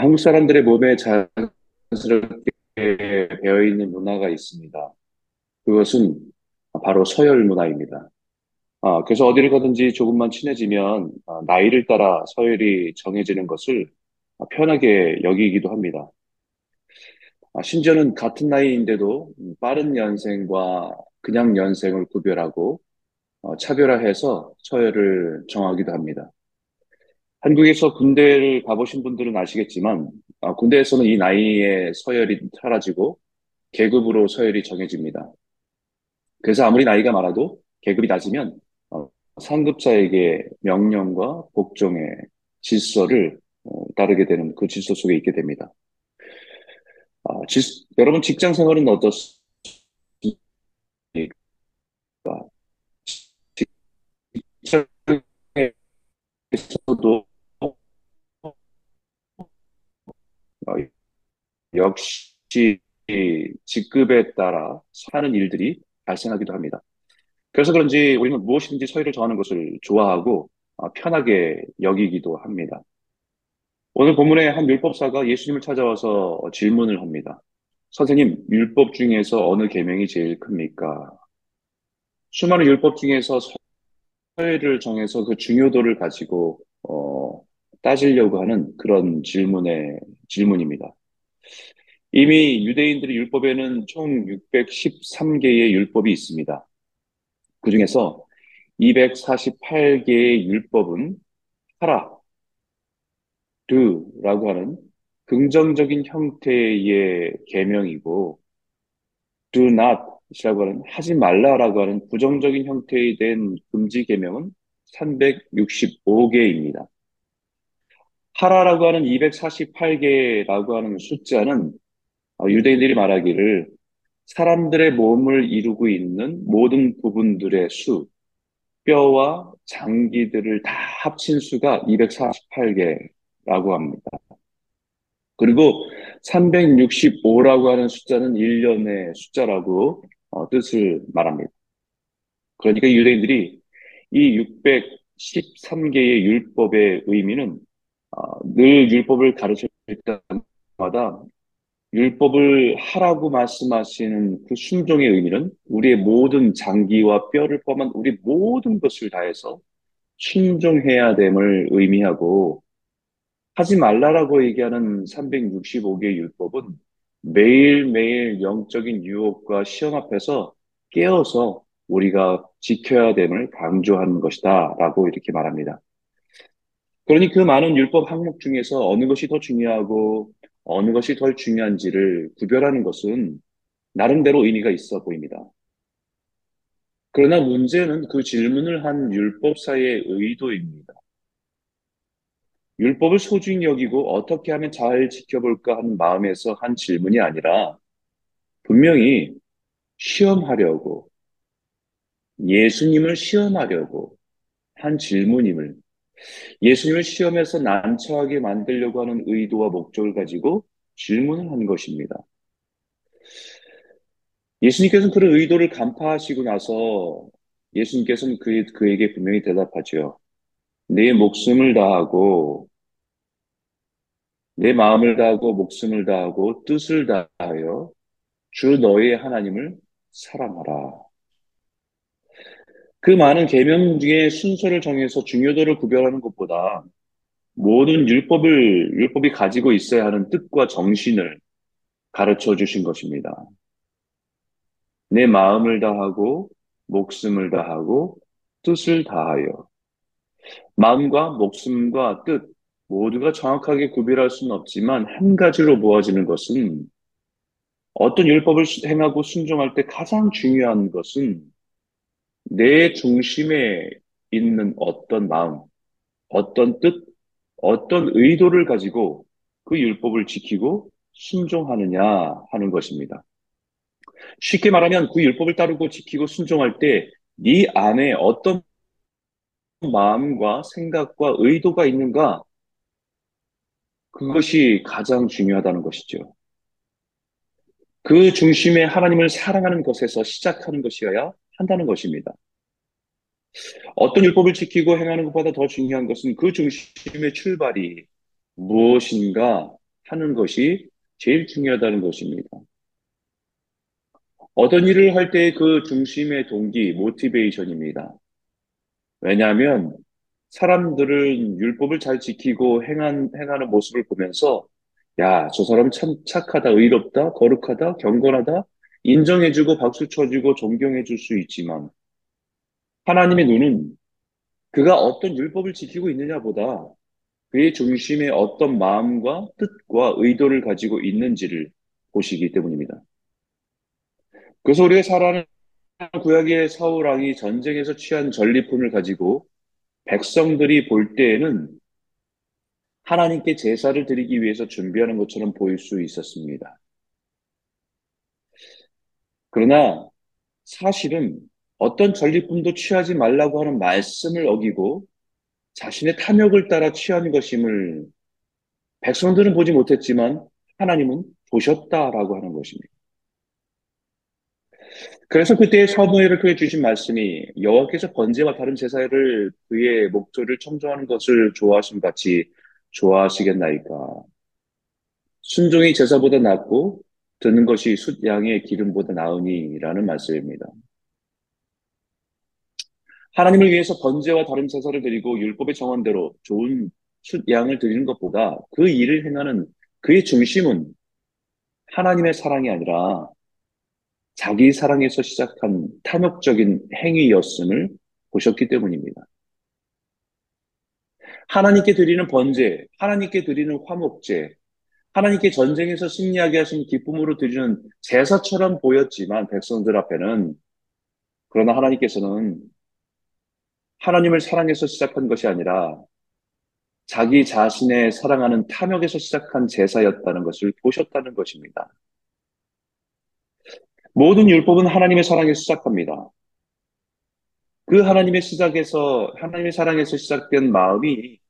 한국 사람들의 몸에 자연스럽게 배어 있는 문화가 있습니다. 그것은 바로 서열 문화입니다. 아, 그래서 어디를 가든지 조금만 친해지면 아, 나이를 따라 서열이 정해지는 것을 편하게 여기기도 합니다. 아, 심지어는 같은 나이인데도 빠른 연생과 그냥 연생을 구별하고 어, 차별화해서 서열을 정하기도 합니다. 한국에서 군대를 가보신 분들은 아시겠지만 아, 군대에서는 이 나이에 서열이 사라지고 계급으로 서열이 정해집니다. 그래서 아무리 나이가 많아도 계급이 낮으면 어, 상급자에게 명령과 복종의 질서를 어, 따르게 되는 그 질서 속에 있게 됩니다. 아, 질, 여러분 직장 생활은 어떻습니까? 직장에서도 어, 역시 직급에 따라 하는 일들이 발생하기도 합니다. 그래서 그런지 우리는 무엇이든지 서열을 정하는 것을 좋아하고 어, 편하게 여기기도 합니다. 오늘 본문의 한 율법사가 예수님을 찾아와서 질문을 합니다. 선생님, 율법 중에서 어느 계명이 제일 큽니까? 수많은 율법 중에서 서열을 정해서 그 중요도를 가지고 어, 따지려고 하는 그런 질문의 질문입니다. 이미 유대인들의 율법에는 총 613개의 율법이 있습니다. 그 중에서 248개의 율법은 하라, 드라고 하는 긍정적인 형태의 계명이고 do not이라고 하는 하지 말라라고 하는 부정적인 형태에 된 금지 계명은 365개입니다. 하라라고 하는 248개라고 하는 숫자는 어, 유대인들이 말하기를 사람들의 몸을 이루고 있는 모든 부분들의 수, 뼈와 장기들을 다 합친 수가 248개라고 합니다. 그리고 365라고 하는 숫자는 1년의 숫자라고 어, 뜻을 말합니다. 그러니까 유대인들이 이 613개의 율법의 의미는 어, 늘 율법을 가르칠 때마다 율법을 하라고 말씀하시는 그 순종의 의미는 우리의 모든 장기와 뼈를 포함한 우리 모든 것을 다해서 순종해야 됨을 의미하고 하지 말라라고 얘기하는 365개 율법은 매일매일 영적인 유혹과 시험 앞에서 깨어서 우리가 지켜야 됨을 강조하는 것이다 라고 이렇게 말합니다. 그러니 그 많은 율법 항목 중에서 어느 것이 더 중요하고 어느 것이 덜 중요한지를 구별하는 것은 나름대로 의미가 있어 보입니다. 그러나 문제는 그 질문을 한 율법사의 의도입니다. 율법을 소중히 여기고 어떻게 하면 잘 지켜볼까 하는 마음에서 한 질문이 아니라 분명히 시험하려고 예수님을 시험하려고 한 질문임을 예수님을 시험해서 난처하게 만들려고 하는 의도와 목적을 가지고 질문을 한 것입니다. 예수님께서는 그런 의도를 간파하시고 나서 예수님께서는 그, 그에게 분명히 대답하죠. 내 목숨을 다하고 내 마음을 다하고 목숨을 다하고 뜻을 다하여 주 너의 하나님을 사랑하라. 그 많은 계명 중에 순서를 정해서 중요도를 구별하는 것보다 모든 율법을 율법이 가지고 있어야 하는 뜻과 정신을 가르쳐 주신 것입니다. 내 마음을 다하고 목숨을 다하고 뜻을 다하여 마음과 목숨과 뜻 모두가 정확하게 구별할 수는 없지만 한 가지로 모아지는 것은 어떤 율법을 행하고 순종할 때 가장 중요한 것은 내 중심에 있는 어떤 마음, 어떤 뜻, 어떤 의도를 가지고 그 율법을 지키고 순종하느냐 하는 것입니다. 쉽게 말하면 그 율법을 따르고 지키고 순종할 때 네 안에 어떤 마음과 생각과 의도가 있는가 그것이 가장 중요하다는 것이죠. 그 중심에 하나님을 사랑하는 것에서 시작하는 것이어야 한다는 것입니다. 어떤 율법을 지키고 행하는 것보다 더 중요한 것은 그 중심의 출발이 무엇인가 하는 것이 제일 중요하다는 것입니다. 어떤 일을 할 때 그 중심의 동기, 모티베이션입니다. 왜냐하면 사람들은 율법을 잘 지키고 행한, 행하는 모습을 보면서 야, 저 사람 참 착하다, 의롭다, 거룩하다, 경건하다, 인정해주고 박수 쳐주고 존경해줄 수 있지만 하나님의 눈은 그가 어떤 율법을 지키고 있느냐보다 그의 중심에 어떤 마음과 뜻과 의도를 가지고 있는지를 보시기 때문입니다. 그래서 우리가 잘 아는 구약의 사울 왕이 전쟁에서 취한 전리품을 가지고 백성들이 볼 때에는 하나님께 제사를 드리기 위해서 준비하는 것처럼 보일 수 있었습니다. 그러나 사실은 어떤 전리품도 취하지 말라고 하는 말씀을 어기고 자신의 탐욕을 따라 취한 것임을 백성들은 보지 못했지만 하나님은 보셨다라고 하는 것입니다. 그래서 그때 사무엘을 그에 주신 말씀이 여호와께서 번제와 다른 제사를 그의 목소리를 청정하는 것을 좋아하심 같이 좋아하시겠나이까. 순종이 제사보다 낫고 듣는 것이 숫 양의 기름보다 나으니라는 말씀입니다. 하나님을 위해서 번제와 다른 제사를 드리고 율법의 정원대로 좋은 숫 양을 드리는 것보다 그 일을 행하는 그의 중심은 하나님의 사랑이 아니라 자기 사랑에서 시작한 탐욕적인 행위였음을 보셨기 때문입니다. 하나님께 드리는 번제, 하나님께 드리는 화목제, 하나님께 전쟁에서 승리하게 하신 기쁨으로 드리는 제사처럼 보였지만 백성들 앞에는 그러나 하나님께서는 하나님을 사랑해서 시작한 것이 아니라 자기 자신의 사랑하는 탐욕에서 시작한 제사였다는 것을 보셨다는 것입니다. 모든 율법은 하나님의 사랑에서 시작합니다. 그 하나님의 시작에서, 하나님의 사랑에서 시작된 마음이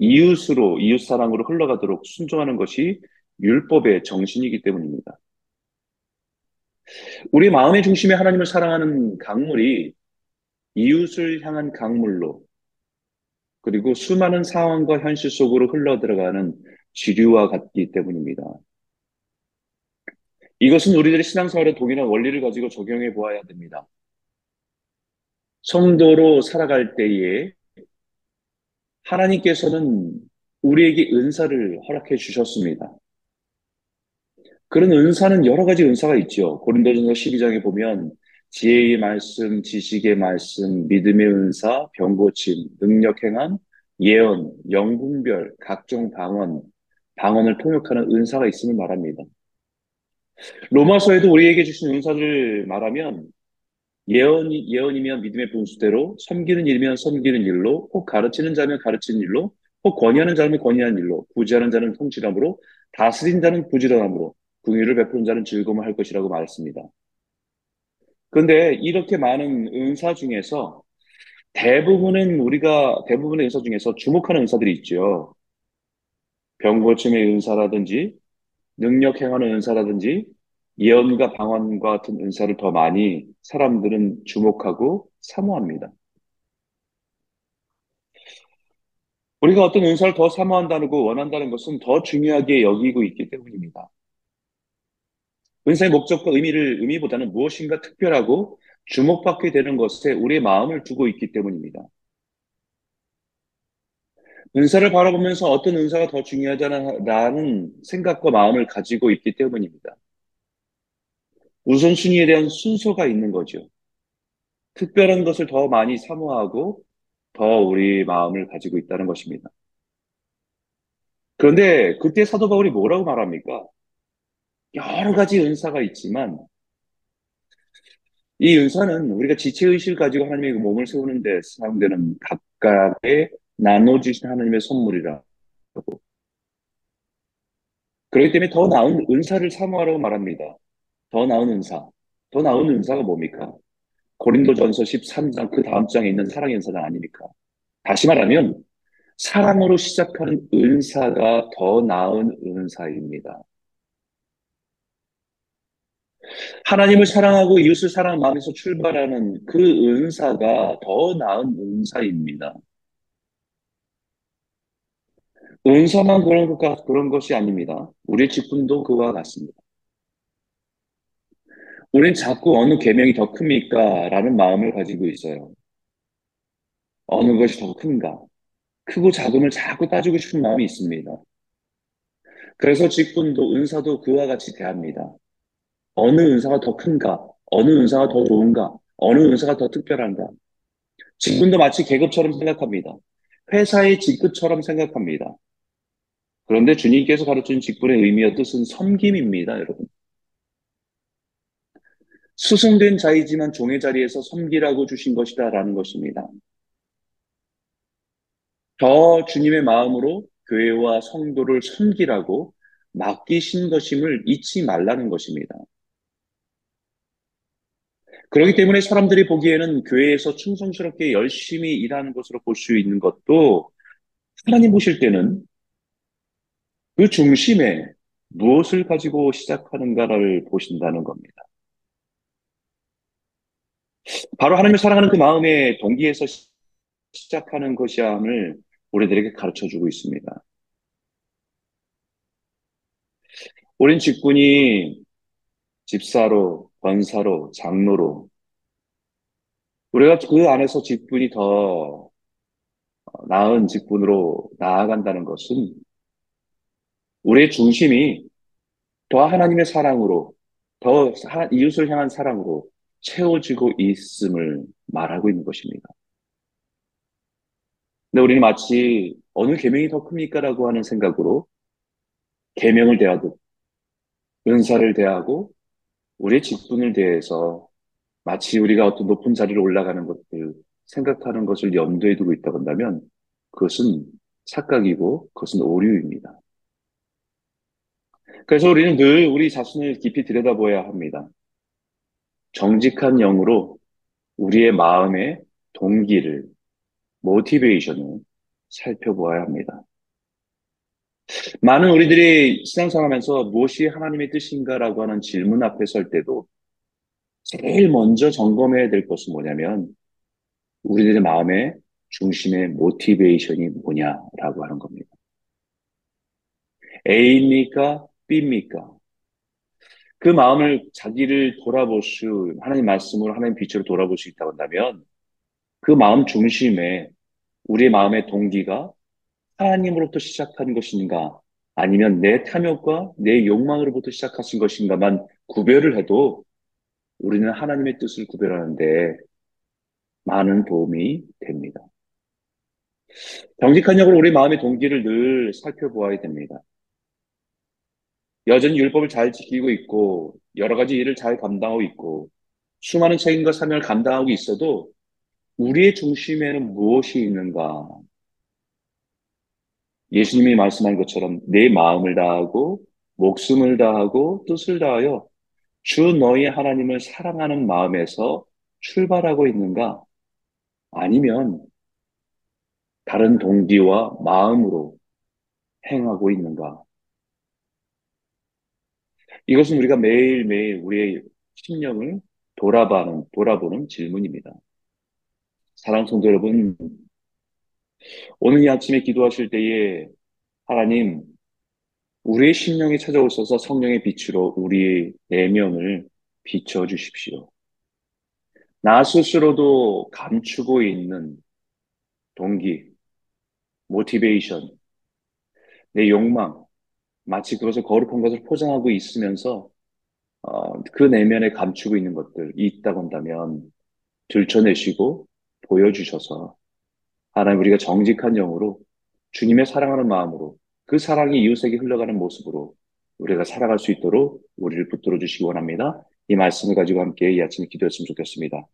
이웃으로, 이웃 사랑으로 흘러가도록 순종하는 것이 율법의 정신이기 때문입니다. 우리 마음의 중심에 하나님을 사랑하는 강물이 이웃을 향한 강물로 그리고 수많은 상황과 현실 속으로 흘러 들어가는 지류와 같기 때문입니다. 이것은 우리들의 신앙생활에 동일한 원리를 가지고 적용해 보아야 됩니다. 성도로 살아갈 때에 하나님께서는 우리에게 은사를 허락해 주셨습니다. 그런 은사는 여러 가지 은사가 있죠. 고린도전서 12장에 보면 지혜의 말씀, 지식의 말씀, 믿음의 은사, 병고침, 능력 행한, 예언, 영분별, 각종 방언, 방언을 통역하는 은사가 있음을 말합니다. 로마서에도 우리에게 주신 은사를 말하면 예언이, 예언이면 믿음의 분수대로, 섬기는 일이면 섬기는 일로, 혹 가르치는 자면 가르치는 일로, 혹 권위하는 자면 권위하는 일로, 부지하는 자는 통치함으로, 다스린 자는 부지런함으로, 궁유를 베푸는 자는 즐거움을 할 것이라고 말했습니다. 그런데 이렇게 많은 은사 중에서 대부분은 우리가 대부분의 은사 중에서 주목하는 은사들이 있죠. 병고침의 은사라든지 능력 행하는 은사라든지 예언과 방언과 같은 은사를 더 많이 사람들은 주목하고 사모합니다. 우리가 어떤 은사를 더 사모한다는 거 원한다는 것은 더 중요하게 여기고 있기 때문입니다. 은사의 목적과 의미를 의미보다는 무엇인가 특별하고 주목받게 되는 것에 우리의 마음을 두고 있기 때문입니다. 은사를 바라보면서 어떤 은사가 더 중요하다는 생각과 마음을 가지고 있기 때문입니다. 우선순위에 대한 순서가 있는 거죠. 특별한 것을 더 많이 사모하고 더 우리 마음을 가지고 있다는 것입니다. 그런데 그때 사도 바울이 뭐라고 말합니까? 여러 가지 은사가 있지만 이 은사는 우리가 지체의식을 가지고 하나님의 그 몸을 세우는 데 사용되는 각각의 나눠주신 하나님의 선물이라고. 그렇기 때문에 더 나은 은사를 사모하라고 말합니다. 더 나은 은사. 더 나은 은사가 뭡니까? 고린도전서 13장 그 다음 장에 있는 사랑의 은사장 아닙니까? 다시 말하면 사랑으로 시작하는 은사가 더 나은 은사입니다. 하나님을 사랑하고 이웃을 사랑하는 마음에서 출발하는 그 은사가 더 나은 은사입니다. 은사만 그런 것, 그런 것이 아닙니다. 우리의 직분도 그와 같습니다. 우린 자꾸 어느 계명이 더 큽니까? 라는 마음을 가지고 있어요. 어느 것이 더 큰가? 크고 작음을 자꾸 따지고 싶은 마음이 있습니다. 그래서 직분도 은사도 그와 같이 대합니다. 어느 은사가 더 큰가? 어느 은사가 더 좋은가? 어느 은사가 더 특별한가? 직분도 마치 계급처럼 생각합니다. 회사의 직급처럼 생각합니다. 그런데 주님께서 가르친 직분의 의미와 뜻은 섬김입니다, 여러분. 수승된 자이지만 종의 자리에서 섬기라고 주신 것이다 라는 것입니다. 더 주님의 마음으로 교회와 성도를 섬기라고 맡기신 것임을 잊지 말라는 것입니다. 그렇기 때문에 사람들이 보기에는 교회에서 충성스럽게 열심히 일하는 것으로 볼 수 있는 것도 하나님 보실 때는 그 중심에 무엇을 가지고 시작하는가를 보신다는 겁니다. 바로 하나님을 사랑하는 그 마음의 동기에서 시작하는 것이야함을 우리들에게 가르쳐 주고 있습니다. 우린 직분이 집사로, 권사로, 장로로 우리가 그 안에서 직분이 더 나은 직분으로 나아간다는 것은 우리의 중심이 더 하나님의 사랑으로, 더 이웃을 향한 사랑으로 채워지고 있음을 말하고 있는 것입니다. 근데 우리는 마치 어느 계명이 더 큽니까라고 하는 생각으로 계명을 대하듯 은사를 대하고 우리의 직분을 대해서 마치 우리가 어떤 높은 자리로 올라가는 것들 생각하는 것을 염두에 두고 있다고 한다면 그것은 착각이고 그것은 오류입니다. 그래서 우리는 늘 우리 자신을 깊이 들여다보아야 합니다. 정직한 영으로 우리의 마음의 동기를, 모티베이션을 살펴보아야 합니다. 많은 우리들이 신앙생활하면서 무엇이 하나님의 뜻인가라고 하는 질문 앞에 설 때도 제일 먼저 점검해야 될 것은 뭐냐면 우리들의 마음의 중심의 모티베이션이 뭐냐라고 하는 겁니다. A입니까? B입니까? 그 마음을 자기를 돌아볼 수, 하나님 말씀으로 하나님 빛으로 돌아볼 수 있다고 한다면 그 마음 중심에 우리의 마음의 동기가 하나님으로부터 시작한 것인가 아니면 내 탐욕과 내 욕망으로부터 시작하신 것인가만 구별을 해도 우리는 하나님의 뜻을 구별하는데 많은 도움이 됩니다. 정직한 역으로 우리 마음의 동기를 늘 살펴보아야 됩니다. 여전히 율법을 잘 지키고 있고 여러 가지 일을 잘 감당하고 있고 수많은 책임과 사명을 감당하고 있어도 우리의 중심에는 무엇이 있는가? 예수님이 말씀한 것처럼 내 마음을 다하고 목숨을 다하고 뜻을 다하여 주 너희 하나님을 사랑하는 마음에서 출발하고 있는가? 아니면 다른 동기와 마음으로 행하고 있는가? 이것은 우리가 매일매일 우리의 심령을 돌아보는, 돌아보는 질문입니다. 사랑 성도 여러분, 오늘 이 아침에 기도하실 때에 하나님, 우리의 심령이 찾아오셔서 성령의 빛으로 우리의 내면을 비춰 주십시오. 나 스스로도 감추고 있는 동기, 모티베이션, 내 욕망, 마치 그것을 거룩한 것을 포장하고 있으면서 어, 그 내면에 감추고 있는 것들이 있다고 한다면 들춰내시고 보여주셔서 하나님 우리가 정직한 영으로 주님의 사랑하는 마음으로 그 사랑이 이웃에게 흘러가는 모습으로 우리가 살아갈 수 있도록 우리를 붙들어 주시기 원합니다. 이 말씀을 가지고 함께 이 아침에 기도했으면 좋겠습니다.